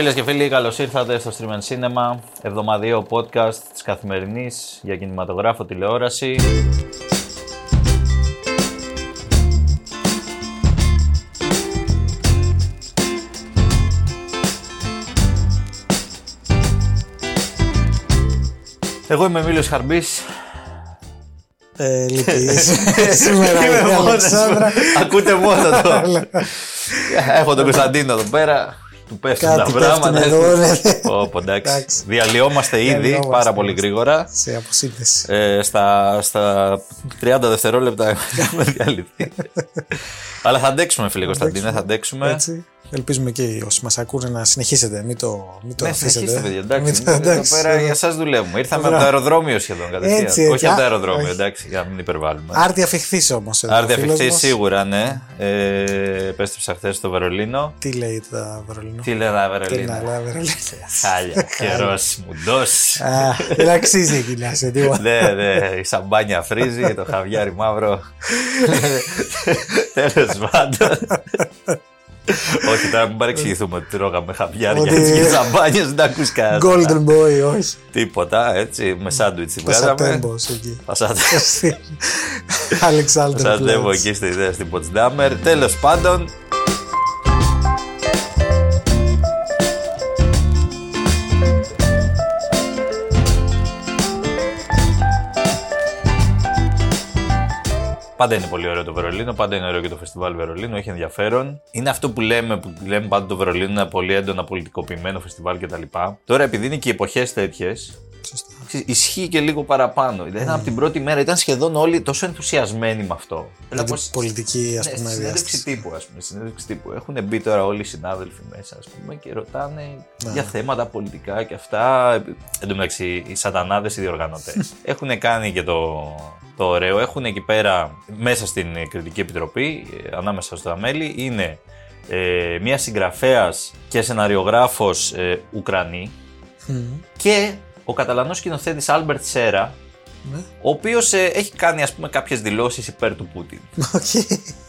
Φίλες και φίλοι, καλώς ήρθατε στο Stream and Cinema, εβδομαδιαίο podcast της καθημερινής για κινηματογράφο τηλεόραση. Εγώ είμαι ο Μίλιος Χαρμπής. Ε, λυπής. Σήμερα είναι η Αλεξάνδρα. Ακούτε μόνος το. Έχω τον Κωνσταντίνο εδώ πέρα. Του πέφτουν τα Κάτι πράγματα. πέφτουν εδώ, ναι. Πω, πω, εντάξει. Εντάξει. Διαλυόμαστε ήδη Διαλυόμαστε. πάρα πολύ γρήγορα. Σε αποσύνθεση. Ε, στα, στα 30 δευτερόλεπτα έχουμε διαλυθεί. Αλλά θα αντέξουμε, φίλε Κωνσταντίνε, θα αντέξουμε. Έτσι. Ελπίζουμε και όσοι μας ακούνε να συνεχίσετε. Μην το, μην το Ναι, αφήσετε. συνεχίστε, παιδιά. Μην Εντάξει, το- εδώ εντάξει. πέρα για εσάς δουλεύουμε. Ήρθαμε Μπράβο. από το αεροδρόμιο σχεδόν κατευθείαν. Έτσι, έτσι. Όχι από το Α, αεροδρόμιο, όχι. εντάξει, για να μην υπερβάλλουμε. Άρτια φιχθή όμως. Άρτη αφιχτή σίγουρα, ναι. Ε, επέστρεψα χθες στο Βερολίνο. Τι λέει τα Βερολίνο; Τι λέει ένα Τι Βερολίνο; να λέει, Βερολίνο; Χάλια, καιρός μουντό. Α, Δεν αξίζει εκεί να είσαι τίποτα. Ναι, ναι, η σαμπάνια φρίζει, το χαβιάρι μαύρο. Τέλος πάντων. Όχι, τώρα μην παρεξηγηθούμε ότι τρώγαμε χαβιάρια Ότι- έτσι και σαμπάνιες, δεν τα ακούς κανένα. Golden boy, όχι. Τίποτα, έτσι, με σάντουιτς τη Τα βγάζαμε. σατέμπος εκεί. Πασάτε. Αλεξάνδρου. Σας λέω εκεί στη ιδέα στην Potsdamer. Τέλος πάντων, Πάντα είναι πολύ ωραίο το Βερολίνο, πάντα είναι ωραίο και το φεστιβάλ Βερολίνο, έχει ενδιαφέρον. Είναι αυτό που λέμε, που λέμε πάντα το Βερολίνο είναι ένα πολύ έντονα πολιτικοποιημένο φεστιβάλ κτλ. Τώρα, επειδή είναι και εποχές τέτοιες, Σωστά. ισχύει και λίγο παραπάνω. Δηλαδή, από την πρώτη μέρα ήταν σχεδόν όλοι τόσο ενθουσιασμένοι με αυτό. Με Δηλαδή, την πως- πολιτική, ας ναι, πούμε, στη συνέντευξη διάσταση. τύπου, ας πούμε. Συνέντευξη τύπου. Έχουν μπει τώρα όλοι οι συνάδελφοι μέσα, ας πούμε, και ρωτάνε Ναι. για θέματα πολιτικά και αυτά. Εν τω μεταξύ, οι σατανάδες οι διοργανωτές έχουν κάνει και το, το ωραίο. Έχουν εκεί πέρα, μέσα στην κριτική επιτροπή, ε, ανάμεσα στα μέλη, είναι ε, μια συγγραφέας και σεναριογράφος ε, Ουκρανή Μμμ. και ο Καταλανός σκηνοθέτης Άλμπερτ Σέρα, Ναι. ο οποίος ε, έχει κάνει ας πούμε κάποιες δηλώσεις υπέρ του Πούτιν. Οκ.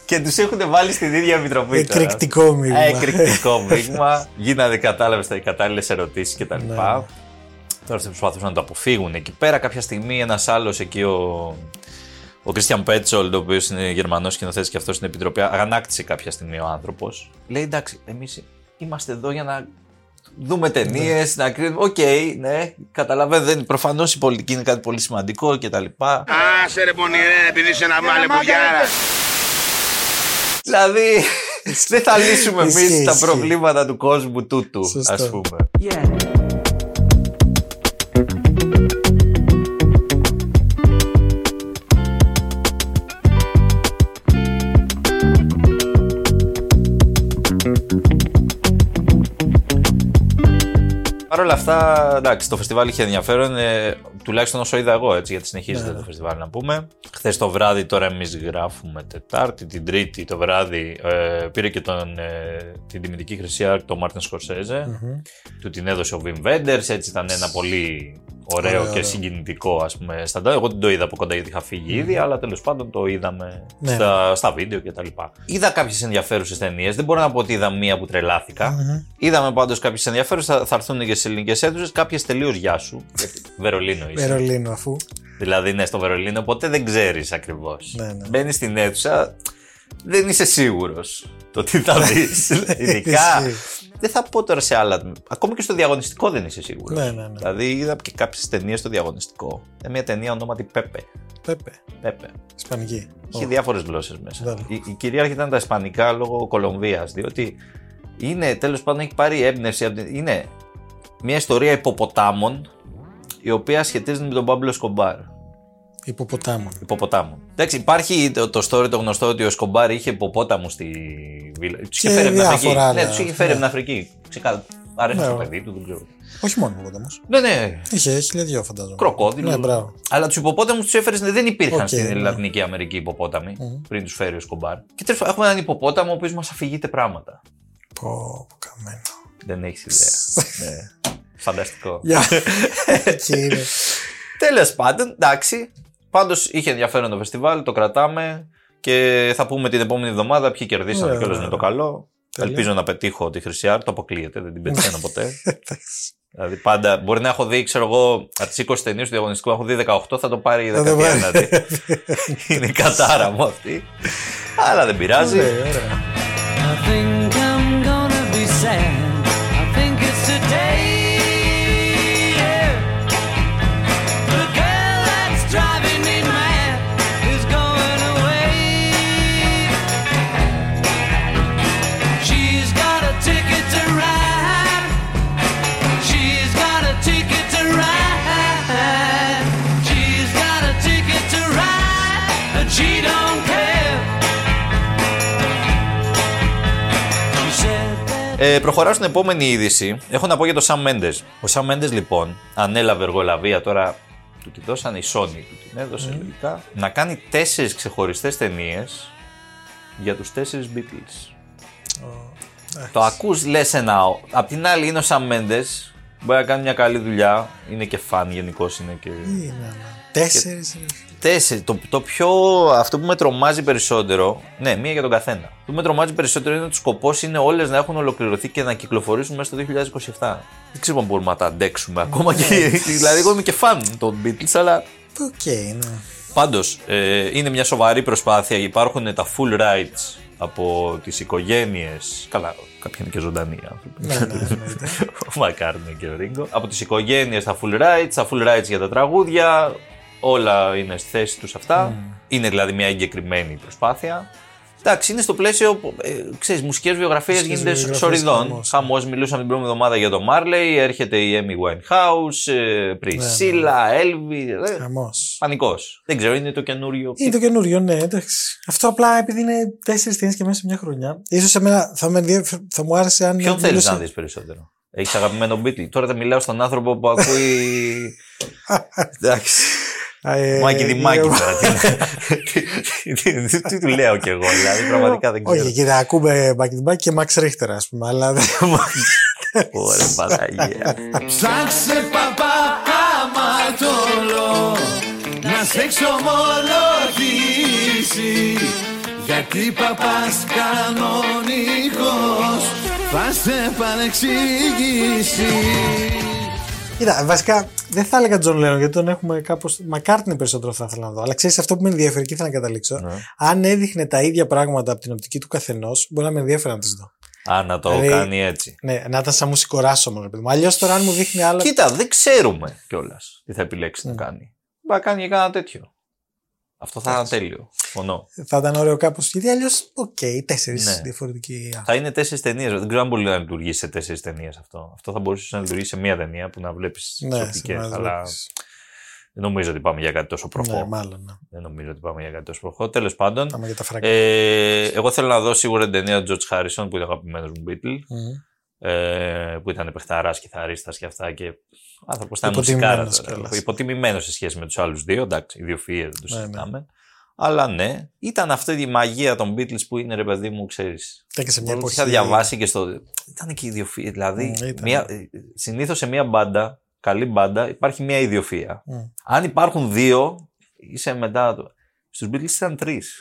Και τους έχουν βάλει στην ίδια επιτροπή. τώρα. Εκρηκτικό μείγμα. Ε, Εκρηκτικό μείγμα. Γίνανε κατάλαβες τα κατάλληλες ερωτήσεις κτλ. Ναι. Τώρα θα προσπαθούσαν να το αποφύγουν εκεί πέρα. Κάποια στιγμή ένας άλλος εκεί, ο, ο Κρίστιαν Πέτσολ, ο οποίος είναι Γερμανός σκηνοθέτης και αυτός στην επιτροπή, αγανάκτησε κάποια στιγμή ο άνθρωπος. Λέει εντάξει, εμείς είμαστε εδώ για να δούμε ταινίες, να κρίνουμε. Οκ, ναι, καταλαβαίνω. Δεν, προφανώς η πολιτική είναι κάτι πολύ σημαντικό κτλ. Άσε ρε πονηρέ, επειδή είσαι ένα μάλε πουδιάρα. Δηλαδή, δεν θα λύσουμε Ισχύει, εμείς τα ισχύει. προβλήματα του κόσμου τούτου, Σωστό. ας πούμε. Παρ' όλα αυτά, εντάξει, το φεστιβάλ είχε ενδιαφέρον, ε, τουλάχιστον όσο είδα εγώ, έτσι, γιατί συνεχίζεται Ναι, ναι. το φεστιβάλ να πούμε. Χθες το βράδυ, τώρα εμείς γράφουμε Τετάρτη, την Τρίτη το βράδυ, ε, πήρε και τον, ε, την τιμητική χρυσή άρκ το Μάρτιν Σκορσέζε. Μμμ. Του την έδωσε ο Βιμ Βέντερ, έτσι ήταν ένα πολύ ωραίο Ωραίο, και ωραίο. συγκινητικό ας πούμε σταντάρ. Εγώ δεν το είδα από κοντά γιατί είχα φύγει ήδη, αλλά τέλος πάντων το είδαμε Ναι. στα, στα βίντεο κτλ. Είδα κάποιες ενδιαφέρουσες ταινίες. Δεν μπορώ να πω ότι είδα μία που τρελάθηκα. Μμμ. Είδαμε πάντως κάποιες ενδιαφέρουσες, θα, θα έρθουν και στις ελληνικές αίθουσες. Κάποιες τελείως γεια σου. γιατί Βερολίνο είσαι. Βερολίνο αφού. Δηλαδή είναι στο Βερολίνο, ποτέ δεν ξέρεις ακριβώς. Ναι, ναι. Μπαίνεις στην αίθουσα, δεν είσαι σίγουρος το τι θα δει. Ειδικά. Ισχύει. Δεν θα πω τώρα σε άλλα. Ακόμα και στο διαγωνιστικό δεν είσαι σίγουρος. Ναι, ναι, ναι. Δηλαδή είδα και κάποιες ταινίες στο διαγωνιστικό. Είναι μια ταινία ονόματι Πέπε. Πέπε. Πέπε. Ισπανική. Είχε Ω. διάφορες γλώσσες μέσα. Βέβαια. Η, η κυρίαρχη ήταν τα Ισπανικά λόγω Κολομβίας. Διότι είναι τέλος πάντων έχει πάρει έμπνευση. από την- Είναι μια ιστορία ιπποποτάμων η οποία σχετίζεται με τον Πάμπλο Εσκομπάρ. Ιπποποτάμων. Ιπποποτάμων. Εντάξει, υπάρχει το, το story το γνωστό ότι ο Εσκομπάρ είχε ιπποπόταμους στη βίλα. Τους είχε Και φέρει από την Αφρική. διάφορα Ναι, άλλα. τους είχε φέρει Ναι. από την Αφρική. Ξεκα... Αρέσει Ναι. το παιδί του, δεν ξέρω. Όχι μόνο ιπποπόταμος. Ναι, ναι. Είχε, είχε δυο φαντάζομαι. Κροκόδιλο. Ναι, μπράβο. Αλλά τους ιπποπόταμους τους έφερε, δεν υπήρχαν Οκ, στην ναι. Λατινική Αμερική ιπποπόταμοι Μμμ. πριν τους φέρει ο Εσκομπάρ. Και τέλος έχουμε έναν ιπποπόταμο ο οποίος μας αφηγείται πράγματα. Πω, πω, καμένο. Δεν έχεις ιδέα. ναι. Φανταστικό. Γεια. Εκεί είναι. Τέλος πάντων, εντάξει. Πάντως είχε ενδιαφέρον το φεστιβάλ, το κρατάμε και θα πούμε την επόμενη εβδομάδα ποιοι κερδίσαν Ωραία, κιόλα ωραία. με το καλό. Τέλεια. Ελπίζω να πετύχω τη Χρυσιάρ. Το αποκλείεται, δεν την πετυχαίνω ποτέ. Εντάξει. δηλαδή πάντα μπορεί να έχω δει, ξέρω εγώ, από τις 20 ταινίες του διαγωνιστικού, έχω δει 18, θα το πάρει η Θα το 19. πάρει. δηλαδή. Είναι η κατάρα μου αυτή. Αλλά δεν πειράζει. Ωραία, ωραία. I think I'm gonna be sad. Ε, προχωράω στην επόμενη είδηση. Έχω να πω για τον Sam Mendes. Ο Sam Mendes λοιπόν ανέλαβε εργολαβία τώρα. Του τη δώσανε η Sony, του την έδωσε λογικά. Να κάνει τέσσερις ξεχωριστές ταινίες για τους τέσσερις Beatles. Το ακούς λες ένα. Απ' την άλλη είναι ο Sam Mendes. Μπορεί να κάνει μια καλή δουλειά. Είναι και φαν γενικώς. Είναι και. Τι είναι, ναι. Τέσσερις. Τέσσερι. Το, το πιο. Αυτό που με τρομάζει περισσότερο. Ναι, μία για τον καθένα. Αυτό που με τρομάζει περισσότερο είναι ότι ο σκοπός είναι όλες να έχουν ολοκληρωθεί και να κυκλοφορήσουν μέσα στο 2027. Δεν ξέρω αν μπορούμε να τα αντέξουμε ακόμα. Και, δηλαδή, εγώ είμαι και φαν των Beatles, αλλά. Οκ, ναι. Πάντως, ε, είναι μια σοβαρή προσπάθεια. Υπάρχουν τα full rights από τις οικογένειες. Καλά, κάποιοι είναι και ζωντανοί άνθρωποι. Ναι, ναι, εννοείται. ο McCartney και ο Ringo. Από τις οικογένειες τα full rights, τα full rights για τα τραγούδια. Όλα είναι στη θέση τους αυτά. Είναι δηλαδή μια εγκεκριμένη προσπάθεια. Εντάξει, είναι στο πλαίσιο. Ε, ξέρεις, μουσικές βιογραφίες Μουσικές γίνεται βιογραφίες, σοριδών. χαμός. Χαμός, μιλούσαμε την προηγούμενη εβδομάδα για τον Μάρλεϊ, έρχεται η Amy Winehouse, ε, Priscilla, Elvi. Ε, Χαμός. Πανικός. Δεν ξέρω, είναι το καινούριο. Είναι το καινούριο, ναι, εντάξει. Αυτό απλά επειδή είναι τέσσερις ταινίες και μέσα σε μια χρονιά. σω εμένα θα, με ενδιαφ- θα μου άρεσε αν. Ποιον θέλεις μιλούσε- να δεις περισσότερο; Έχεις αγαπημένο Beatle. Τώρα δεν μιλάω στον άνθρωπο που ακούει. Εντάξει. Α, ε, Μάκη ε, Δημάκη ε, τώρα. Τι- τι- τι- Τι του λέω κι εγώ, δηλαδή πραγματικά δεν ξέρω. Όχι, κοίτα, ακούμε Μπάκι Μπάκι και Max Richter, ας πούμε, αλλά δεν. Ωραία, Παναγία. Ψάξε παπά αματόλο να σε εξομολογήσει γιατί παπάς κανονικός θα σε παρεξηγήσει Κοίτα, βασικά δεν θα έλεγα Τζον Λέον γιατί τον έχουμε κάπω. Μακάρτινη περισσότερο θα ήθελα να δω. Αλλά ξέρεις αυτό που με ενδιαφέρει και ήθελα να καταλήξω. Ναι. Αν έδειχνε τα ίδια πράγματα από την οπτική του καθενός, μπορεί να με ενδιαφέρει να τις δω. Α, να το Δηλαδή- κάνει έτσι. Ναι, να ήταν σαν μουσικό Ρασομόν μόνο. Αλλιώς τώρα, αν μου δείχνει άλλα. Κοίτα, δεν ξέρουμε κιόλας τι θα επιλέξει να κάνει. Μπορεί να κάνει και κάνα τέτοιο. Αυτό θα ήταν τέλειο. Συμφωνώ. Θα ήταν ωραίο κάπως. Γιατί αλλιώς, οκ, τέσσερις Ναι. διαφορετικοί άνθρωποι. Θα είναι τέσσερις ταινίες. Δεν ξέρω αν μπορεί να λειτουργήσει σε τέσσερις ταινίες αυτό. Αυτό θα μπορούσε να λειτουργήσει σε μία ταινία που να βλέπεις τις Ναι, οπτικές. σε Αλλά βλέπεις. δεν νομίζω ότι πάμε για κάτι τόσο προχώ. Ναι, μάλλον. Ναι. Δεν νομίζω ότι πάμε για κάτι τόσο προχώ. Τέλος πάντων, Πάμε για τα φράγκα. ε, εγώ θέλω να δω σίγουρα την ταινία του George Harrison που είναι αγαπημένος μου Beatle. Μμμ. Ε, που ήταν παιχταράς, κιθαρίστας και αυτά και άνθρωπος ήταν Υποτιμημένος μουσικάρα. τώρα. κιόλας. Υποτιμημένος σε σχέση με τους άλλους δύο, εντάξει, οι δύο φύγες δεν τους Ναι, ναι. συζητάμε. Αλλά ναι, ήταν αυτή η μαγεία των Beatles που είναι ρε παιδί μου, ξέρεις. Ήταν και σε μια Όλο εποχή. Είχα διαβάσει και στο. Ήταν και η ιδιοφυα. Δηλαδή, Mm, ήταν. μια... συνήθως σε μια μπάντα, καλή μπάντα, υπάρχει μια ιδιοφυα. Μμ. Αν υπάρχουν δύο, είσαι μετά. το- Στους Beatles ήταν τρεις.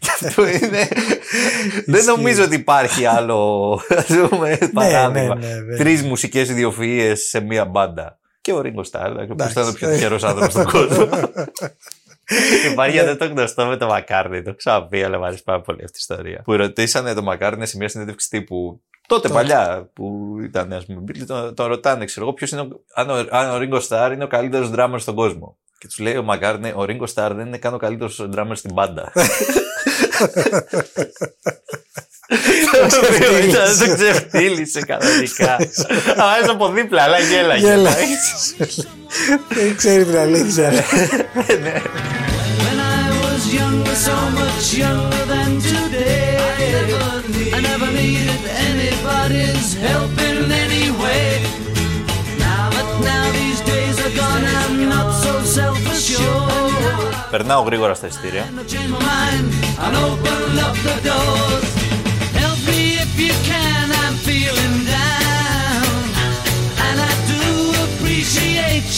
Γι' αυτό είναι. Δεν νομίζω ότι υπάρχει άλλο ας πούμε, παράδειγμα. ναι, ναι, δεν- Τρεις μουσικές ιδιοφυίε σε μία μπάντα. Και ο Ringo Starr, που Εντάξει. ήταν ο πιο τυχερός άνθρωπος στον κόσμο. Υπάρχει δεν το γνωστό με το Μακάρνι, το ξαναπεί, αλλά μου αρέσει πάρα πολύ αυτή η ιστορία. Που ρωτήσανε το Μακάρνι σε μια συνέντευξη τύπου. Τότε παλιά που ήταν, ας πούμε, Beatles, τον, τον ρωτάνε, ξέρω εγώ, ποιος είναι ο, αν, ο, αν ο Ringo Starr είναι ο καλύτερος drummer στον κόσμο. Και τους λέει ο Μακάρνι, ο Ringo Starr δεν είναι καν ο καλύτερος drummer στην μπάντα. Ήταν- Το ξεφτύλισε κανονικά. Αλλά από δίπλα, αλλά γέλαγε. Γέλα. Δεν ξέρει την αλήθεια. When I was younger, so much younger than today, I never needed anybody's help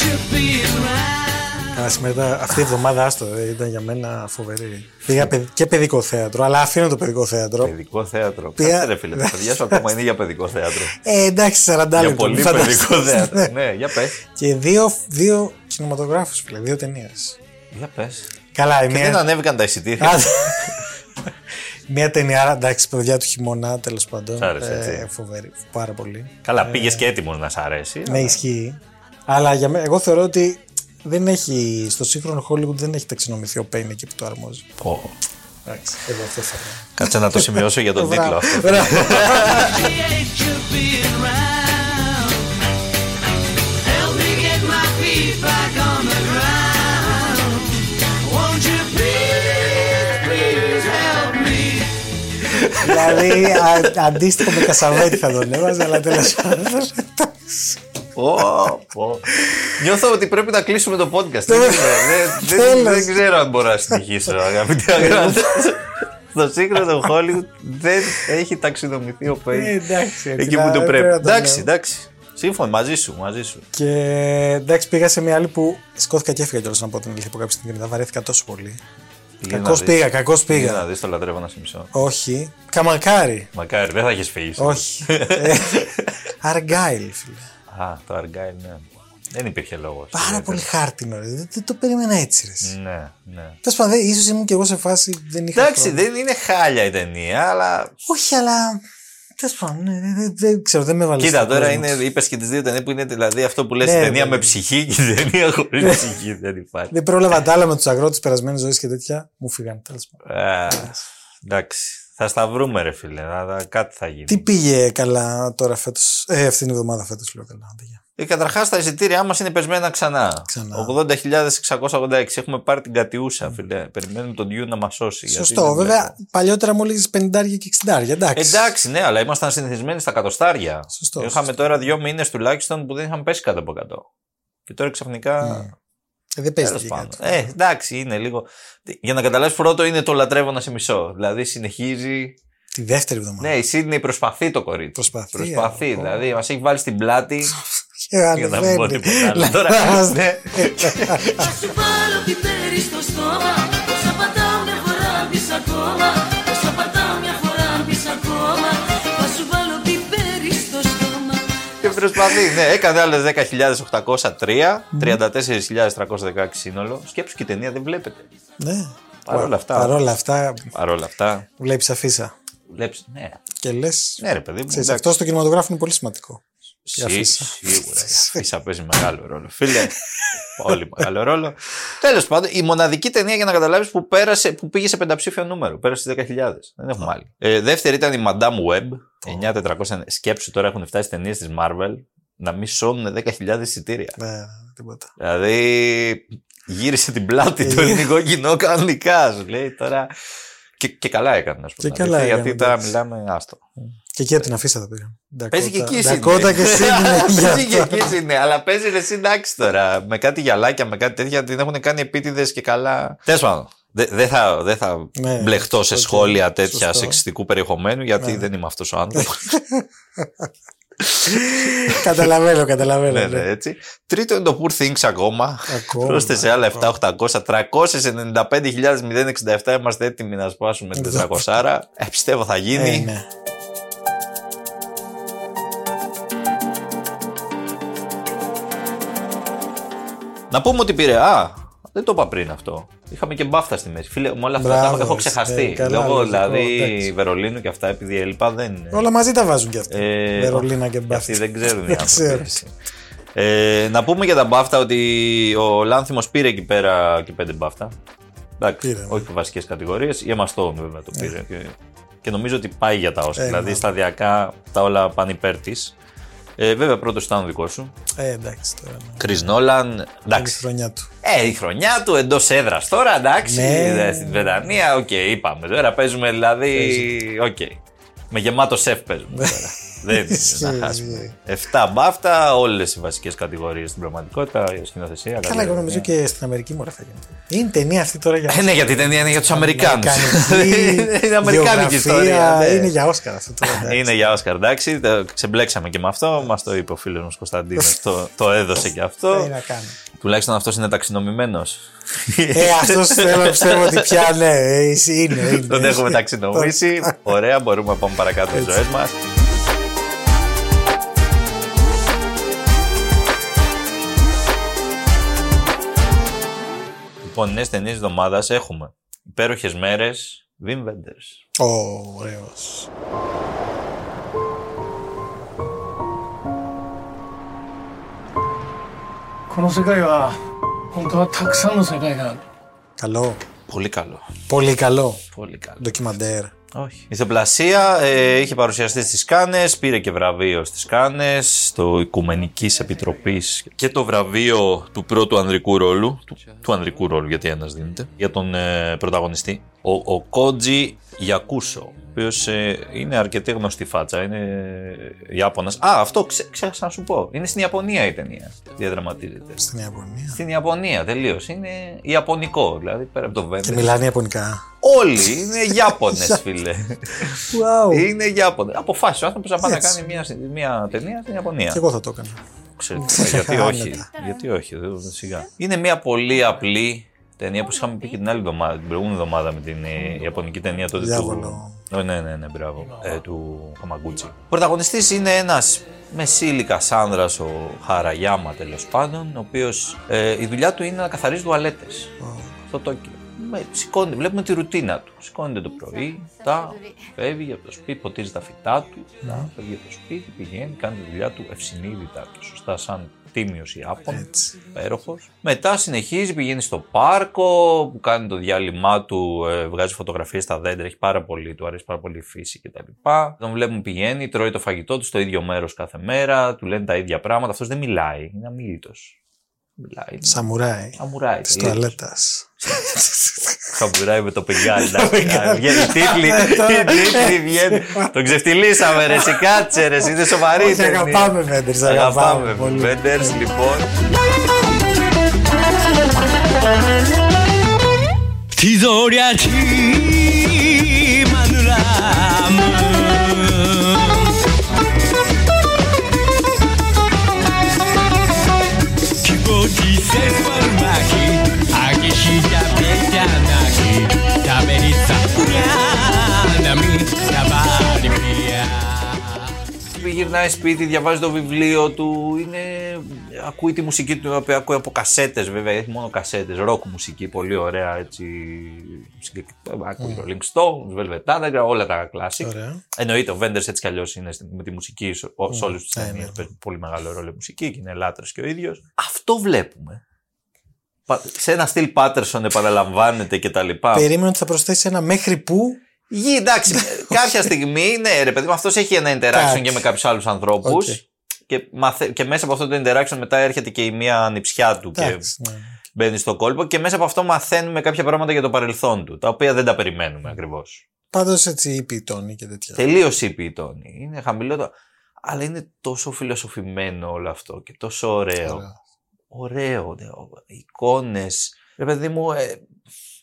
you being around. θυμάσαι μετά αυτή η εβδομάδα άστο ε, ήταν για μένα φοβερή. Πήγα παιδ- και παιδικό θέατρο, αλλά αφήνω το παιδικό θέατρο. Παιδικό θέατρο. Πήγα- Κάτσε ρε φίλε, τα παιδιά σου ακόμα είναι για παιδικό θέατρο. Ε, εντάξει, 40 λεπτά. για μην πολύ φανταστείς. παιδικό θέατρο. Ναι. ναι, για πες. Και δύο, δύο κινηματογράφους, φίλε, δύο ταινίες. Για πες. Καλά, η Και δεν μία. ανέβηκαν τα εισιτήρια. Α, Μία ταινία, εντάξει, παιδιά του χειμώνα, τέλος πάντων. Σ' άρεσε, έτσι. φοβερή, πάρα πολύ. Καλά, πήγες και έτοιμος να σ' αρέσει. Ναι, ισχύει. Αλλά για μέ- εγώ θεωρώ ότι δεν έχει, στο σύγχρονο Hollywood δεν έχει ταξινομηθεί ο Πέιν εκεί που το αρμόζει. Πω. Εντάξει, εγώ αυτό θα λέω. Κάτσε να το σημειώσω για τον τίτλο Μπράβο. αυτό. Δηλαδή α, αντίστοιχο με Κασαβέτη θα τον έβαζα, αλλά τέλος πάντων. Πω, πω. Νιώθω ότι πρέπει να κλείσουμε το podcast. Δεν, ξέρω, δεν- δεν- Τέλος. δεν ξέρω αν μπορώ να συνεχίσω, αγαπητοί αγρότε. Στο σύγχρονο Hollywood δεν έχει ταξινομηθεί ο Ε, Πέιν εντάξει, έτσι, εκεί να- που του πρέπει. να το Εντάξει, λέω. εντάξει. Σύμφωνο, μαζί σου, μαζί σου. Και εντάξει, πήγα σε μια άλλη που σκόθηκα και έφυγα κιόλας να πω την αλήθεια από κάποια στιγμή. Δεν βαρέθηκα τόσο πολύ. Πήγαινε Κακώς να δεις. πήγα, κακώς Πήγαινε πήγα. να δεις το λατρεύω να σε μισώ. Όχι. Καμακάρι. Μακάρι, δεν θα έχεις φύγει. Όχι. Ε, Αργάιλ, φίλε. Α, το Argyle, ναι. Δεν υπήρχε λόγος. Πάρα πολύ χάρτινο. Ρε. Δεν, δεν το περίμενα έτσι. Ρε. Ναι, ναι. Τέλος πάντων, ίσως ήμουν και εγώ σε φάση δεν είχα. Εντάξει, χρόνο. δεν είναι χάλια η ταινία, αλλά. Όχι, αλλά. Τέλος πάντων, ναι, δεν, δεν, δεν ξέρω, δεν με βάλε. Κοίτα, στον τώρα κόσμο. είναι, είπες και τις δύο ταινίε που είναι δηλαδή αυτό που λες: Ναι, η ταινία ναι, με ναι. ψυχή και η ταινία χωρίς ψυχή. Δεν υπάρχει. Δεν πρόλαβα τα άλλα με τους αγρότες περασμένη ζωή και τέτοια. Μου φύγαν. Τέλος πάντων. Α, εντάξει. Θα στα βρούμε, ρε φίλε. Θα- θα- κάτι θα γίνει. Τι πήγε καλά τώρα φέτος. Ε, αυτήν την εβδομάδα φέτος λέω καλά. Άντε, γεια. Ε, Καταρχάς, τα εισιτήριά μας είναι πεσμένα ξανά. Ξανά. 80.686. Έχουμε πάρει την κατιούσα, φίλε. Περιμένουμε τον Διού να μας σώσει. γιατί Σωστό. δεν Βέβαια, βλέπω. παλιότερα μου έλεγε 50 και 60. Εντάξει. Εντάξει, ναι, αλλά ήμασταν συνηθισμένοι στα κατοστάρια. Σωστό, Είχαμε σωστό. τώρα δύο μήνες τουλάχιστον που δεν είχαμε πέσει κάτω από 100. Και τώρα ξαφνικά. Ε, δεν παίζει Τέλος και πάντων. κάτι. Ε, εντάξει, είναι λίγο. Για να καταλάβεις, πρώτο είναι το λατρεύω να σε μισώ. Δηλαδή συνεχίζει. Τη δεύτερη εβδομάδα. Ναι, η Σίδνεϊ προσπαθεί το κορίτσι. Προσπαθεί, Προσπαθεί. ε, δηλαδή, μας έχει βάλει στην πλάτη. Και Για να μην πω ανεβαίνει. τίποτα άλλο. Τώρα, ναι. Θα σου βάλω πιπέρι στο στόμα Όσα πατάω μια φορά αν πεις ακόμα Όσα πατάω μια φορά αν πεις ακόμα Θα σου βάλω πιπέρι στο στόμα Και προσπαθεί. Ναι, έκανε άλλες 10.803, 34.316 σύνολο. Σκέψου και η ταινία δεν βλέπετε. Ναι. Παρ' όλα αυτά. Παρ' όλα αυτά, Παρ' όλα αυτά. βλέπεις αφίσα. Βλέπεις, ναι. Και λες. Ναι, ρε παιδί μου. εντάξει. αυτό στο κινηματογράφο είναι πολύ σημαντικό. Η Σί- αφίσα. Σίγουρα. Η αφίσα παίζει μεγάλο ρόλο. Φίλε, πολύ μεγάλο ρόλο. Τέλος πάντων, η μοναδική ταινία για να καταλάβεις που, πέρασε, που πήγε σε πενταψήφιο νούμερο. Πέρασε στις 10.000. Δεν έχουμε άλλη. Ε, δεύτερη ήταν η Madame Web. 9.400. Σκέψου τώρα έχουν φτάσει ταινίες της Marvel να μην κόβουν 10.000 εισιτήρια. Ναι, τίποτα. Δηλαδή γύρισε την πλάτη Ε, το ελληνικό κοινό κανονικά. Σου λέει τώρα. Και, και καλά έκανε, να σου πω. Και την καλά αλήθεια, έκανε, Γιατί τώρα εντάξει. μιλάμε άστο. Και εκεί από την αφίσα θα πήγαν. Παίζει και εκεί Dakota και Sydney. Παίζει και εκεί Sydney. Αλλά παίζει ρε εσύ εντάξει τώρα. Με κάτι γυαλάκια, με κάτι τέτοια την έχουν κάνει επίτηδες και καλά. Τέλος πάντων. Δεν δε θα, δεν θα Ναι, μπλεχτώ σε οκ, σχόλια τέτοια σωστό. Ναι. σεξιστικού περιεχομένου γιατί δεν είμαι αυτός ο άνθρωπος. καταλαβαίνω, καταλαβαίνω. ναι, ναι. ναι, έτσι. Τρίτο είναι το Poor Things ακόμα. Ακόμα, Πρόσθεσε άλλα 7-800. 395.067 είμαστε έτοιμοι να σπάσουμε την 400. Ε, πιστεύω θα γίνει. Να πούμε ότι πήρε. Α, δεν το είπα πριν αυτό. Είχαμε και μπάφτα στη μέση. Φίλε, με όλα αυτά Μπράβο, τα έχω έτσι, ξεχαστεί. ναι, καλά, Λόγω λογικό, δηλαδή εντάξει. Βερολίνου και αυτά, επειδή έλειπα δεν. Όλα μαζί τα βάζουν κι αυτοί. Ε, Βερολίνο και Αυτοί BAFTA. δεν ξέρουν οι Δεν άνθρωποι. ξέρω. έτσι. Ε, να πούμε για τα BAFTA ότι ο Λάνθιμος πήρε εκεί πέρα και πέντε BAFTA. Εντάξει, Πήρε, ναι. όχι βασικές κατηγορίες. Η Emma Stone βέβαια το πήρε. Και, και νομίζω ότι πάει για τα Όσκαρ. Ε, δηλαδή ναι. σταδιακά τα όλα πάνε υπέρ της. Ε, βέβαια πρώτος ήταν ο δικός σου. Ε, εντάξει τώρα. ναι. Κρις Νόλαν. Είναι η Εντάξει. χρονιά του. Ε, η χρονιά του εντός έδρας τώρα, εντάξει. Ναι. δε, Στην Βρετανία, οκ, είπαμε. Τώρα παίζουμε δηλαδή. Οκ. Με γεμάτο σεφ παίζουμε τώρα. Δεν είναι Ισχύει, να ισχύει. χάσουμε. 7 μπάφτα, όλες οι βασικές κατηγορίες στην πραγματικότητα, η σκηνοθεσία. Καλά, εγώ καλλιτεχνία. νομίζω και στην Αμερική μου θα γίνει. Είναι ταινία αυτή τώρα για Ε, ναι, γιατί η ταινία είναι για τους Αμερικάνους. Αμερικανική είναι αμερικάνικη ιστορία. γεωγραφία, ναι. Είναι για Όσκαρ αυτό τώρα. εντάξει. Είναι για Όσκαρ, εντάξει. Το ξεμπλέξαμε και με αυτό. Μας το είπε ο φίλος μας Κωνσταντίνος. το, το έδωσε και Τι αυτό. να κάνω. Τουλάχιστον αυτός είναι ταξινομημένος. Ε, αυτός θέλω να πιστεύω ότι πια ναι, ε, είναι. είναι. Τον έχουμε ταξινομήσει. Ωραία, μπορούμε να πάμε παρακάτω στι ζωές μας. λοιπόν νέες ταινίες εβδομάδας έχουμε. Υπέροχες μέρες, Wim Ωραίος. Καλό. Πολύ καλό. Πολύ καλό. Πολύ καλό. Ντοκιμαντέρ. Όχι. Η Θεοπλασία ε, είχε παρουσιαστεί στις Κάνες, πήρε και βραβείο στις Κάνες, το Οικουμενικής Επιτροπής και το βραβείο του πρώτου ανδρικού ρόλου, του, του ανδρικού ρόλου γιατί ένας δίνεται, για τον ε, πρωταγωνιστή, ο, ο Κότζι Γιακούσο, ο οποίος ε, είναι αρκετή γνωστή φάτσα, είναι Ιάπωνας. Α, αυτό ξέ, ξέχασα να σου πω, είναι στην Ιαπωνία η ταινία, διαδραματίζεται. Στην Ιαπωνία. Στην Ιαπωνία, τελείως. Είναι Ιαπωνικό, δηλαδή πέρα από το Και Βέντρε. μιλάνε Ιαπωνικά. Όλοι είναι Ιάπωνες, φίλε. Wow. Είναι Ιάπωνες. Αποφάσισε ο άνθρωπος να πάει να Έτσι. κάνει μια, μια ταινία στην Ιαπωνία. Και εγώ θα το έκανα. Ξέρετε, γιατί όχι. Άνετα. γιατί όχι, δεν- σιγά. Είναι μια πολύ απλή ταινία που είχαμε πει και την άλλη εβδομάδα, την προηγούμενη εβδομάδα με την ε, Ιαπωνική ταινία τότε Διάβολο. του. Oh, ναι, ναι, ναι, μπράβο. Ε, του Χαμαγκούτσι. Ο πρωταγωνιστής είναι ένας μεσήλικα άνδρας, ο Χαραγιάμα τέλος πάντων, ο οποίος ε, η δουλειά του είναι να καθαρίζει τουαλέτες στο Τόκιο. Με, σηκώνει, βλέπουμε τη ρουτίνα του. Σηκώνεται το πρωί, τα, φεύγει από το σπίτι, ποτίζει τα φυτά του, τα, φεύγει από το σπίτι, πηγαίνει, κάνει τη δουλειά του ευσυνείδητα και σωστά σαν τίμιος Ιάπων, Έτσι. υπέροχος. Μετά συνεχίζει, πηγαίνει στο πάρκο που κάνει το διάλειμμά του, ε, βγάζει φωτογραφίες στα δέντρα, έχει πάρα πολύ, του αρέσει πάρα πολύ η φύση κτλ. Τον βλέπουμε πηγαίνει, τρώει το φαγητό του στο ίδιο μέρος κάθε μέρα, του λένε τα ίδια πράγματα, αυτός δεν μιλάει, είναι αμίλητος. Μιλάει. είναι Σαμουράι. Σαμουράι. Της τελείως. τουαλέτας. Χαμπουράι με το πεγκάλι. εντάξει. Βγαίνει τίτλοι, οι τίτλοι βγαίνουν. Τον ξεφτυλίσαμε ρε, εσύ κάτσε ρε, εσύ, είναι σοβαρή η Όχι, ταινία. αγαπάμε Βέντερς, Αγαπάμε αγαπάμε πολύ. Βέντερς, λοιπόν. Tizoryaki manulamu Kikochi sensual maki Agishi dabe janaki Taberitsa Nami Tabari pia Γυρνάει σπίτι, διαβάζει το βιβλίο του, είναι... ακούει τη μουσική του, η οποία ακούει από κασέτες βέβαια, έχει μόνο κασέτες, ροκ μουσική, πολύ ωραία έτσι. μουσική. Ακούει Rolling Stones, Velvet Underground, όλα τα classic. Ωραία. Εννοείται, ο Βέντερς έτσι κι αλλιώς είναι στην- με τη μουσική σε, ο- σε όλες τις ναι, ταινίες. ναι. Παίζει πολύ μεγάλο ρόλο η μουσική και είναι λάτρης και ο ίδιος. Αυτό βλέπουμε. Πα- Σε ένα στυλ Πάτερσον επαναλαμβάνεται και τα λοιπά. Περίμενα ότι θα προσθέσει ένα μέχρι που. Γη, εντάξει, κάποια στιγμή, ναι, ρε παιδί μου, αυτός έχει ένα interaction Εντάξει. και με κάποιους άλλους ανθρώπους. Οκ. Και, μαθε... και μέσα από αυτό το interaction μετά έρχεται και η μία ανιψιά του Εντάξει, και ναι. μπαίνει στο κόλπο. Και μέσα από αυτό μαθαίνουμε κάποια πράγματα για το παρελθόν του, τα οποία δεν τα περιμένουμε ακριβώς. Πάντως έτσι είπε η Τόνη και τέτοια. Τελείως είπε η Τόνη. Είναι χαμηλό το. Αλλά είναι τόσο φιλοσοφημένο όλο αυτό και τόσο ωραίο. Ωραία. Ωραίο. ναι, ο- Εικόνες. Ρε παιδί μου, ε,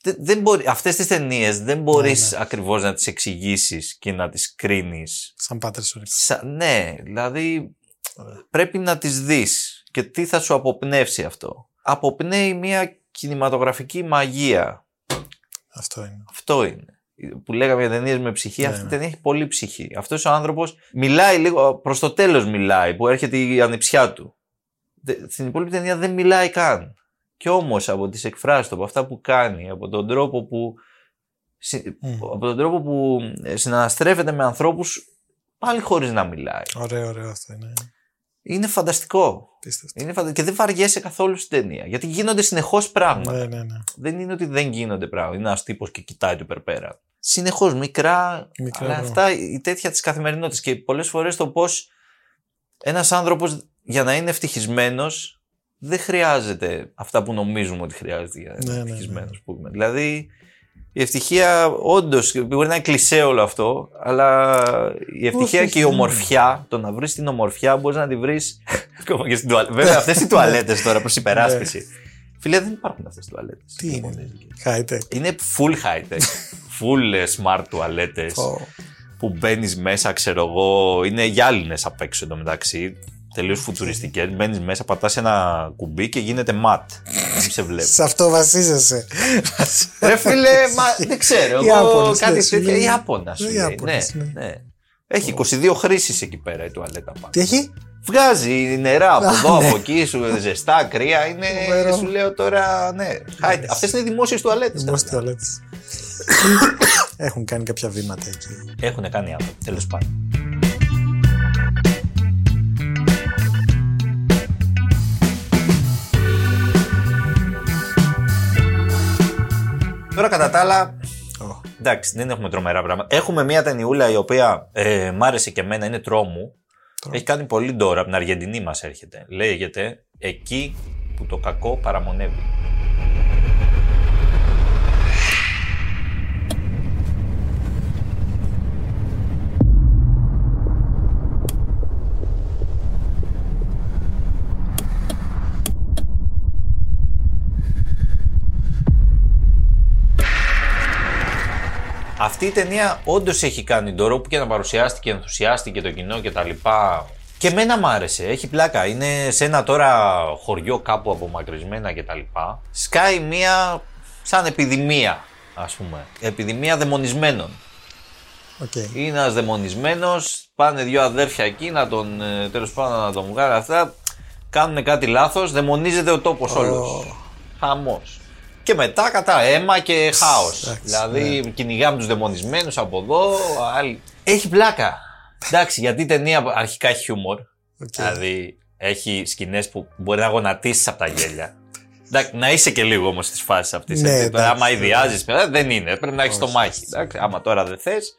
δεν, δεν μπορεί, αυτές τις ταινίες δεν μπορείς ναι. ακριβώς να τις εξηγήσεις και να τις κρίνεις. Σαν Πάτερσον. Σα, ναι, δηλαδή πρέπει να τις δεις και τι θα σου αποπνεύσει αυτό. Αποπνέει μια κινηματογραφική μαγεία. Αυτό είναι. Αυτό είναι. Που λέγαμε για ταινίες με ψυχή, Ναι, αυτή η ναι. ταινία έχει πολύ ψυχή. Αυτός ο άνθρωπος μιλάει λίγο, προς το τέλος μιλάει, που έρχεται η ανιψιά του. Δε- Στην υπόλοιπη ταινία δεν μιλάει καν. Κι όμως από τις εκφράσεις του, από αυτά που κάνει, από τον τρόπο που. συ- Μμ. Από τον τρόπο που ε, συναναστρέφεται με ανθρώπους πάλι χωρίς να μιλάει. Ωραίο, ωραίο αυτό είναι. Είναι φανταστικό. Πίστευτο. Είναι φαντα... Και δεν βαριέσαι καθόλου στην ταινία. Γιατί γίνονται συνεχώς πράγματα. Ναι, ναι, ναι. Δεν είναι ότι δεν γίνονται πράγματα. Είναι ένας τύπος και κοιτάει το υπερπέρα. Συνεχώς μικρά, Μικρά αλλά πράγματα. αυτά η τέτοια της καθημερινότητας. Και πολλές φορές το πώς ένας άνθρωπος για να είναι ευτυχισμένος δεν χρειάζεται αυτά που νομίζουμε ότι χρειάζεται για να είναι Ναι, ναι, ναι. ευτυχισμένος. Δηλαδή Η ευτυχία, όντως, μπορεί να είναι κλεισέ όλο αυτό, αλλά η ευτυχία Όχι, και η όχι, ομορφιά, το να βρεις την ομορφιά, μπορείς να τη βρεις. ακόμα και στην τουαλέτα. Βέβαια, αυτές οι τουαλέτες τώρα προς υπεράσπιση. Φίλε, δεν υπάρχουν αυτές οι τουαλέτες. Τι είναι; High tech. Είναι full high tech. full ε, smart τουαλέτες. Ω. που μπαίνεις μέσα, ξέρω εγώ. Είναι γυάλινες απ' έξω εντωμεταξύ. Τελείως φουτουριστικέ. Μπαίνεις μέσα, πατάς ένα κουμπί και γίνεται ματ. Δεν σε βλέπει. Σε αυτό βασίζεσαι. Ρε φίλε, μα δεν ξέρω. Οι Εγώ Ιάπωνες, ναι, κάτι σου τέτοια. λέει. Η Άπωνας σου Οι λέει. Ναι, Ιάπωνες, ναι. ναι. Έχει 22 χρήσεις εκεί πέρα η τουαλέτα πάνω. Τι έχει; Βγάζει νερά από Α, εδώ, ναι. από εκεί, σου ζεστά, κρύα. Είναι, Φοβερό. σου λέω τώρα, ναι. Αυτές είναι δημόσιες τουαλέτες. Δημόσιες τουαλέτες. Έχουν κάνει κάποια βήματα εκεί. Έχουν κάνει άνθρωποι, τέλος πάντων. Κατά τα άλλα, Ω. εντάξει, δεν έχουμε τρομερά πράγματα. Έχουμε μια ταινιούλα η οποία ε, μ' άρεσε και εμένα, είναι τρόμου. Έχει κάνει πολύ ντόρα, από την Αργεντινή μας έρχεται. Λέγεται «Εκεί που το κακό παραμονεύει». Αυτή η ταινία όντως έχει κάνει ντόρο όπου και να παρουσιάστηκε, ενθουσιάστηκε το κοινό και τα λοιπά. Και εμένα μ' άρεσε, έχει πλάκα. Είναι σε ένα τώρα χωριό κάπου απομακρυσμένα και τα λοιπά. Σκάει μία σαν επιδημία, ας πούμε. Επιδημία δαιμονισμένων. Οκ. Είναι ένας δαιμονισμένος, πάνε δύο αδέρφια εκεί να τον, ε, τέλος πάντων, να τον βγάλουν αυτά. Κάνουν κάτι λάθος, δαιμονίζεται ο τόπος όλος. Χαμός. Και μετά κατά αίμα και χάος. Εντάξει, Δηλαδή κυνηγάμε τους δαιμονισμένους από εδώ. Άλλοι. Έχει πλάκα. Εντάξει, γιατί η ταινία αρχικά έχει χιούμορ. Δηλαδή έχει σκηνές που μπορεί να γονατίσεις από τα γέλια. Εντάξει, να είσαι και λίγο όμως στις φάσεις αυτής. Ναι, εντάξει, άμα ναι. ιδιάζεις, δεν είναι. Πρέπει να έχεις το μάχη. Εντάξει, άμα τώρα δεν θες.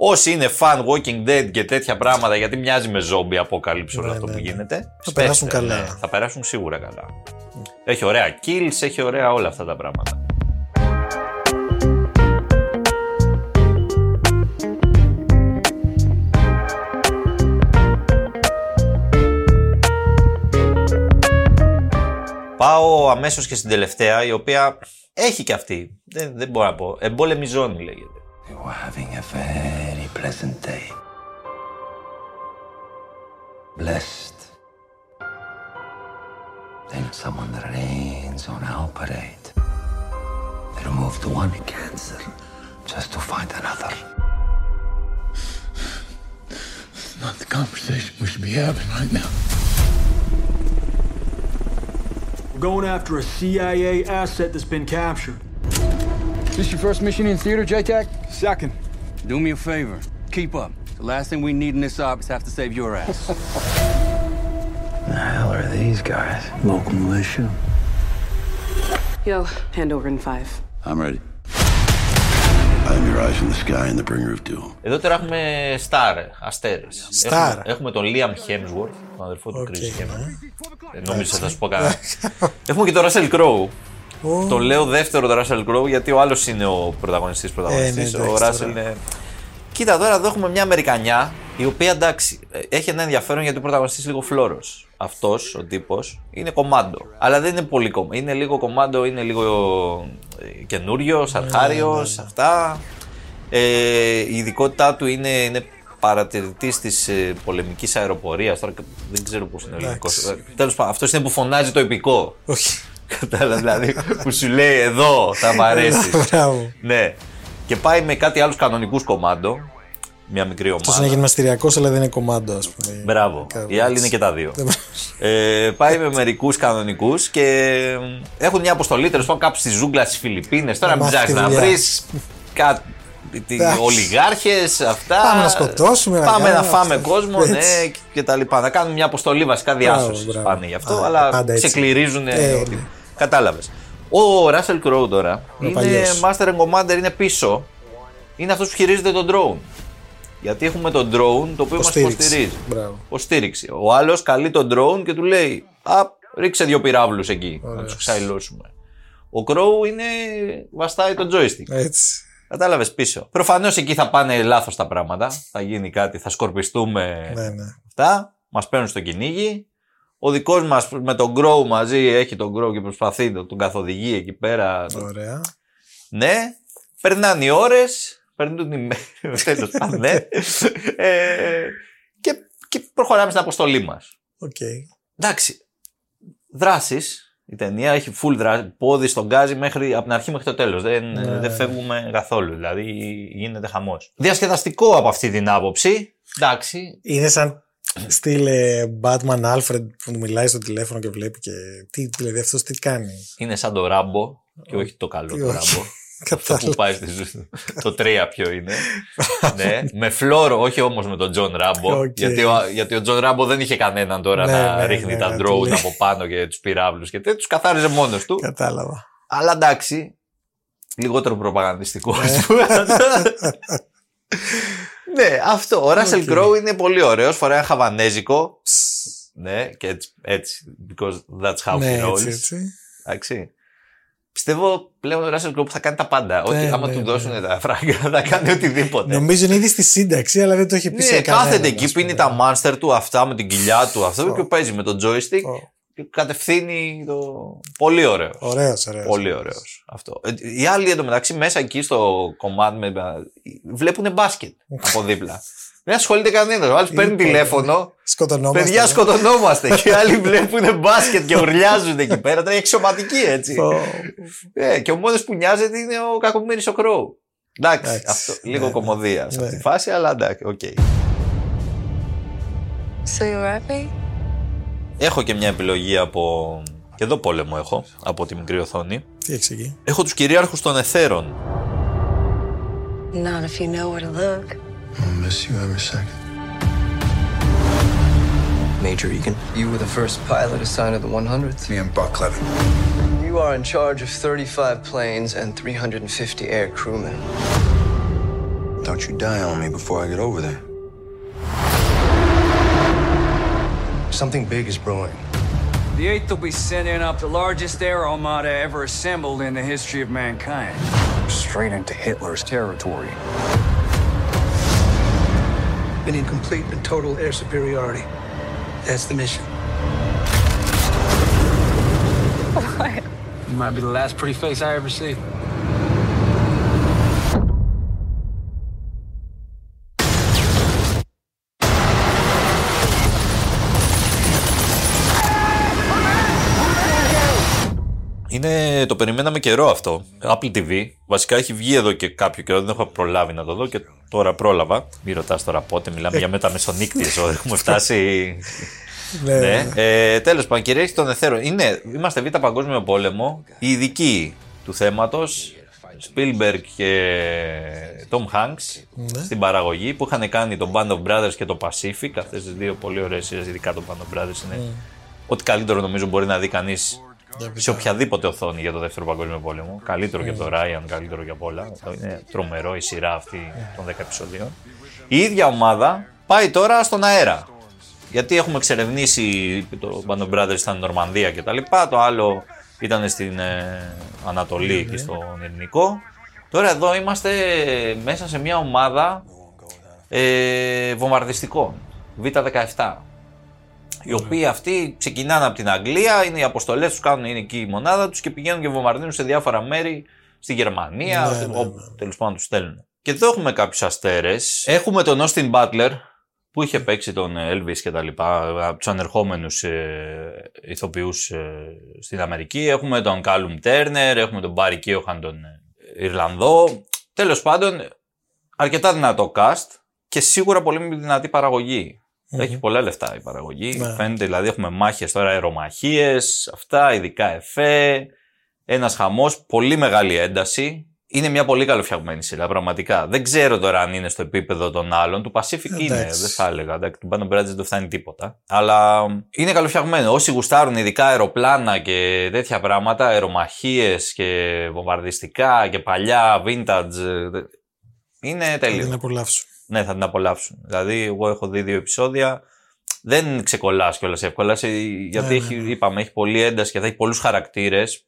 Όσοι είναι fan Walking Dead και τέτοια πράγματα, γιατί μοιάζει με zombie αποκαλύψει όλο Ναι, αυτό ναι, που ναι. γίνεται. Θα σπέστε, περάσουν καλά. ναι, θα περάσουν σίγουρα καλά. Έχει ωραία kills, έχει ωραία όλα αυτά τα πράγματα. Πάω αμέσως και στην τελευταία, η οποία έχει και αυτή. Δεν, δεν μπορώ να πω. Εμπόλεμη ζώνη λέγεται. We were having a very pleasant day. Blessed. Then someone rains on our parade. They remove one cancer just to find another. Not the conversation we should be having right now. We're going after a CIA asset that's been captured. This your first mission in theater, JTAC? Second, Do me a favor. Keep up. The last thing we need in this op is have to save your ass. The hell are these guys? local militia. Yo, hand over in five. I'm ready. I'm your eyes in the sky and the bringer of doom. Εδώ τώρα έχουμε star, αστέρες. Star. Έχουμε, έχουμε τον Liam Hemsworth, τον αδερφό του Οκ, Chris ναι. Hemsworth. Ε, Νόμιζα θα σου πω κανένα. έχουμε και τον Russell Crowe. Το λέω δεύτερο το Russell Crowe γιατί ο άλλος είναι ο πρωταγωνιστής πρωταγωνιστής. Ε, ναι, ο εντάξει, Russell τώρα. είναι... Κοίτα τώρα εδώ έχουμε μια Αμερικανιά η οποία εντάξει ε, έχει ένα ενδιαφέρον γιατί ο πρωταγωνιστής είναι λίγο φλόρος. Αυτός ο τύπος είναι κομμάντο. Αλλά δεν είναι πολύ κομμάντο. Είναι λίγο κομμάντο, είναι λίγο ε, καινούριος, Ναι, αρχάριος, αυτά. Ε, η ειδικότητά του είναι, είναι παρατηρητής της ε, πολεμικής αεροπορίας. Τώρα δεν ξέρω πώς είναι ο ελληνικό. Τέλος πάντων, αυτός είναι που φωνάζει το επικό. Όχι. Κατάλαβα, δηλαδή που σου λέει εδώ θα μ' αρέσεις. Μπράβο. ναι. Και πάει με κάτι άλλους κανονικούς κομμάντο. Μια μικρή Αυτός ομάδα. είναι γυμναστηριακός, αλλά δεν είναι κομμάντο, ας πούμε. Μπράβο. Κάπου Οι άλλοι έτσι. είναι και τα δύο. Δεν- ε, πάει με μερικούς κανονικούς και έχουν μια αποστολή τέλος πάντων κάπου στη ζούγκλα στις Φιλιππίνες. Τώρα Να μην μάθει ψάξεις τη να δουλειά. βρεις κάτι. Εντάξει. Ολιγάρχες, αυτά. Πάμε να σκοτώσουμε, να Πάμε να κάνουμε φάμε αυτό. κόσμο, ναι, Έτσι. και τα λοιπά. Να κάνουν μια αποστολή βασικά διάσωσης. μπράβο. Πάνε γι' αυτό, Α, αλλά πάντα έτσι. ξεκληρίζουν. Ε, ότι... ναι. Κατάλαβες. Ο Russell Crowe τώρα είναι παλιός. Master and Commander, είναι πίσω. Είναι αυτός που χειρίζεται τον drone. Γιατί έχουμε τον drone το οποίο μας Υποστήριξη. υποστηρίζει. Μπράβο. Υποστήριξη. Ο άλλος καλεί τον drone και του λέει: Α, ρίξε δύο πυράβλους εκεί, να τους ξαϊλώσουμε. Ο Crow είναι. βαστάει το joystick. Έτσι. Κατάλαβες πίσω. Προφανώς εκεί θα πάνε λάθος τα πράγματα. Θα γίνει κάτι, θα σκορπιστούμε Ναι, ναι. αυτά. Μας παίρνουν στο κυνήγι. Ο δικός μας με τον Grow μαζί έχει τον Grow και προσπαθεί να τον καθοδηγεί εκεί πέρα. Ωραία. Ναι, περνάνε οι ώρες, περνούν οι μέρες. Τέλος πάντων, ναι. Ε, και, και προχωράμε στην αποστολή μας. Οκ. Εντάξει. Δράσεις. Η ταινία έχει full δράση. Πόδι στο γκάζι μέχρι, από την αρχή μέχρι το τέλος. Δεν, Ναι. δεν φεύγουμε καθόλου. Δηλαδή γίνεται χαμός. Διασκεδαστικό από αυτή την άποψη. Εντάξει. Είναι σαν στυλ ε, Batman Alfred που του μιλάει στο τηλέφωνο και βλέπει και τι, δηλαδή αυτός τι κάνει. Είναι σαν το Ράμπο και όχι το καλό Τι το όχι. Ράμπο. Αυτό Κατάλαβα. που πάει στη ζωή του. Το 3 ποιο είναι. ναι. Με φλόρο, όχι όμως με τον Τζον Ράμπο. Οκ. Γιατί, ο, γιατί ο Τζον Ράμπο δεν είχε κανέναν τώρα Ναι, να ναι, ρίχνει ναι, τα να του drone λέει. από πάνω και τους πυραύλους και τέτοιους. Τους καθάριζε μόνος του. Κατάλαβα. Αλλά εντάξει. Λιγότερο προπαγανδιστικό. Ναι. ας πούμε. Ναι, αυτό. Ο Russell Οκ. Crowe είναι πολύ ωραίος. Φοράει ένα χαβανέζικο. ναι, και έτσι, έτσι. Because that's how ναι, he rolls. έτσι, έτσι. Εντάξει. Πιστεύω πλέον ο Russell Crowe που θα κάνει τα πάντα. Ότι Ναι, άμα ναι, του ναι. δώσουν τα φράγκα θα κάνει οτιδήποτε. Νομίζω είναι ήδη στη σύνταξη, αλλά δεν το έχει πει σε Ναι, κανέναν. κάθεται ας εκεί, πούμε. πίνει τα monster του αυτά με την κοιλιά του αυτό και παίζει με το joystick Ω. και κατευθύνει το. Πολύ ωραίος. Ωραίος, ωραίος. Πολύ ωραίος. Αυτό. Ε, Οι άλλοι εντωμεταξύ μέσα εκεί στο κομμάτι με... βλέπουν μπάσκετ από δίπλα. Δεν ασχολείται κανένας. Ο άλλος παίρνει Λοιπόν, τηλέφωνο. Σκοτωνόμαστε. Παιδιά, σκοτωνόμαστε. και οι άλλοι βλέπουν μπάσκετ και ουρλιάζουν εκεί πέρα. Τώρα είναι εξωματική έτσι. Ω, Ε, και ο μόνος που νοιάζεται είναι ο κακομοίρης ο Crowe. Εντάξει, Εντάξει, αυτό, ναι, λίγο ναι. κωμωδία σε αυτή Ναι. τη φάση, αλλά εντάξει, οκ. So you're happy? Έχω και μια επιλογή από. Και εδώ πόλεμο έχω, από τη μικρή οθόνη. Τι έχεις εκεί. Έχω του κυρίαρχου των εθέρων. Not if you know where to look. I'll miss you every second. Major Egan. You were the first pilot assigned to the 100th. Me and Buck Levin. You are in charge of 35 planes and 350 air crewmen. Don't you die on me before I get over there. Something big is brewing. The 8th will be sending up the largest air armada ever assembled in the history of mankind. Straight into Hitler's territory. We need complete and total air superiority. That's the mission. What? You might be the last pretty face I ever see. Είναι, το περιμέναμε καιρό αυτό. Apple TV. Βασικά έχει βγει εδώ και κάποιο καιρό. Δεν έχω προλάβει να το δω και τώρα πρόλαβα. Μην ρωτάς τώρα πότε. Μιλάμε για μεταμεσονύκτιες. Έχουμε φτάσει. Ναι, ναι. Ε, Τέλος πάντων, κυρίαρχη των εθέρων. Είναι, είμαστε Β' Παγκόσμιο Πόλεμο. Οι ειδικοί του θέματος. Spielberg και Tom Hanks Ναι. στην παραγωγή που είχαν κάνει το Band of Brothers και το Pacific. Αυτές τις δύο πολύ ωραίες σειρές, ειδικά το Band of Brothers είναι. Mm. Ό,τι καλύτερο νομίζω μπορεί να δει κανείς Για σε οποιαδήποτε οθόνη για το δεύτερο παγκόσμιο πόλεμο. Καλύτερο και Mm. από το Ryan, καλύτερο και από όλα. Αυτό είναι τρομερό η σειρά αυτή των 10 επεισοδίων. Η ίδια ομάδα πάει τώρα στον αέρα. Γιατί έχουμε εξερευνήσει το Band of Brothers ήταν Νορμανδία και τα λοιπά, το άλλο ήταν στην ε, Ανατολή και στον Ελληνικό. Τώρα εδώ είμαστε μέσα σε μια ομάδα ε, βομβαρδιστικών, Β17. Οι οποίοι αυτοί ξεκινάνε από την Αγγλία, είναι οι αποστολές τους, κάνουν είναι εκεί η μονάδα τους και πηγαίνουν και βομβαρδίζουν σε διάφορα μέρη στη Γερμανία, Ναι, ναι, όπου τέλος πάντων τους στέλνουν. Και εδώ έχουμε κάποιους αστέρες. Έχουμε τον Austin Butler που είχε παίξει τον Elvis και τα λοιπά, από τους ανερχόμενους ε, ηθοποιούς στην Αμερική. Έχουμε τον Callum Turner, έχουμε τον Barry Keoghan τον ε, Ιρλανδό. Τέλος πάντων, αρκετά δυνατό cast και σίγουρα πολύ δυνατή παραγωγή. Μμμ. Έχει πολλά λεφτά η παραγωγή. Ναι. Φαίνεται δηλαδή έχουμε μάχες τώρα, αερομαχίες, αυτά, ειδικά εφέ. Ένας χαμός, πολύ μεγάλη ένταση. Είναι μια πολύ καλοφτιαγμένη σειρά, πραγματικά. Δεν ξέρω τώρα αν είναι στο επίπεδο των άλλων. Του Pacific είναι, Εντάξει. δεν θα έλεγα. Εντάξει, του Band of Brothers δεν φτάνει τίποτα. Αλλά είναι καλοφτιαγμένο. Όσοι γουστάρουν ειδικά αεροπλάνα και τέτοια πράγματα, αερομαχίες και βομβαρδιστικά και παλιά, vintage, ε, είναι Θα τέλειο. την απολαύσω. Ναι, θα την απολαύσουν. Δηλαδή, εγώ έχω δει δύο επεισόδια. Δεν ξεκολλάς κιόλας εύκολα, σε- γιατί Ναι, έχει, ναι, ναι. είπαμε, έχει πολλή ένταση και θα έχει πολλούς χαρακτήρες.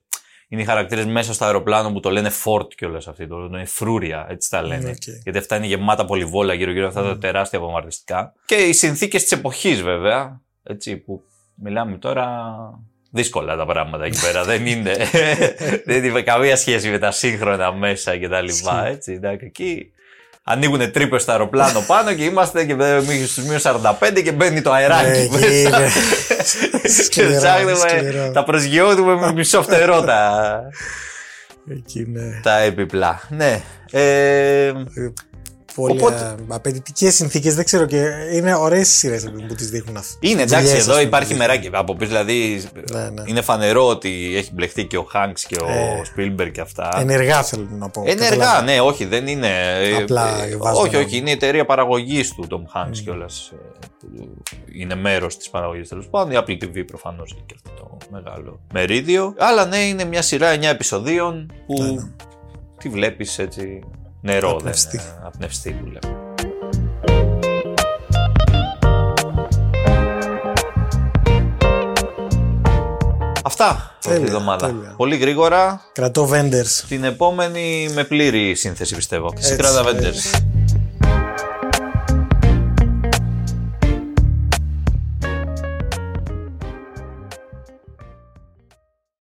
Είναι οι χαρακτήρες μέσα στο αεροπλάνο που το λένε fort κιόλας αυτή. Το λένε φρούρια, έτσι τα λένε. Οκ. Mm. Γιατί αυτά είναι γεμάτα πολυβόλα γύρω-γύρω αυτά τα τεράστια βομβαρδιστικά. Και οι συνθήκες της εποχής βέβαια. Έτσι που μιλάμε τώρα. Δύσκολα τα πράγματα εκεί πέρα. δεν είναι. δεν έχει καμία σχέση με τα σύγχρονα μέσα και τα λοιπά. Έτσι, εντάξει, εκεί ανοίγουν τρύπες στο αεροπλάνο πάνω και είμαστε και στου μείον 45 και μπαίνει το αεράκι εκεί μέσα. είναι. και Σκληρό, ψάχνουμε, σκληρό. τα προσγειώνουμε με μισό φτερό τα, Εκεί είναι. τα έπιπλα. Ναι. Ε, Πολύ Οπότε- απαιτητικές συνθήκες. Δεν ξέρω και είναι ωραίες σειρές που τις δείχνουν αυτέ. είναι εντάξει, εδώ υπάρχει μεράκι από πίσω. Δηλαδή Ναι, ναι. είναι φανερό ότι έχει μπλεχτεί και ο Χάγκ και ο Ε, Σπίλμπερ και αυτά. Ενεργά θέλω να πω. Ενεργά, Καταλάβα. ναι, όχι, δεν είναι. ε, Απλά ε, βάζουμε όχι, ένα- όχι, είναι η εταιρεία παραγωγής του Tom Hanks κιόλας. Είναι μέρος της παραγωγής τέλος πάντων. Η Apple TV προφανώς έχει και αυτό το μεγάλο μερίδιο. Αλλά ναι, είναι μια σειρά 9 επεισοδίων που Ναι, ναι. τη βλέπεις έτσι νερό. Απνευστή. Δεν, είναι, απνευστή που λέμε. Αυτά αυτή Τέλεια, τη εβδομάδα. τέλεια. Πολύ γρήγορα. Κρατώ vendors. Την επόμενη με πλήρη σύνθεση πιστεύω. Έτσι, Secret ε, Avengers.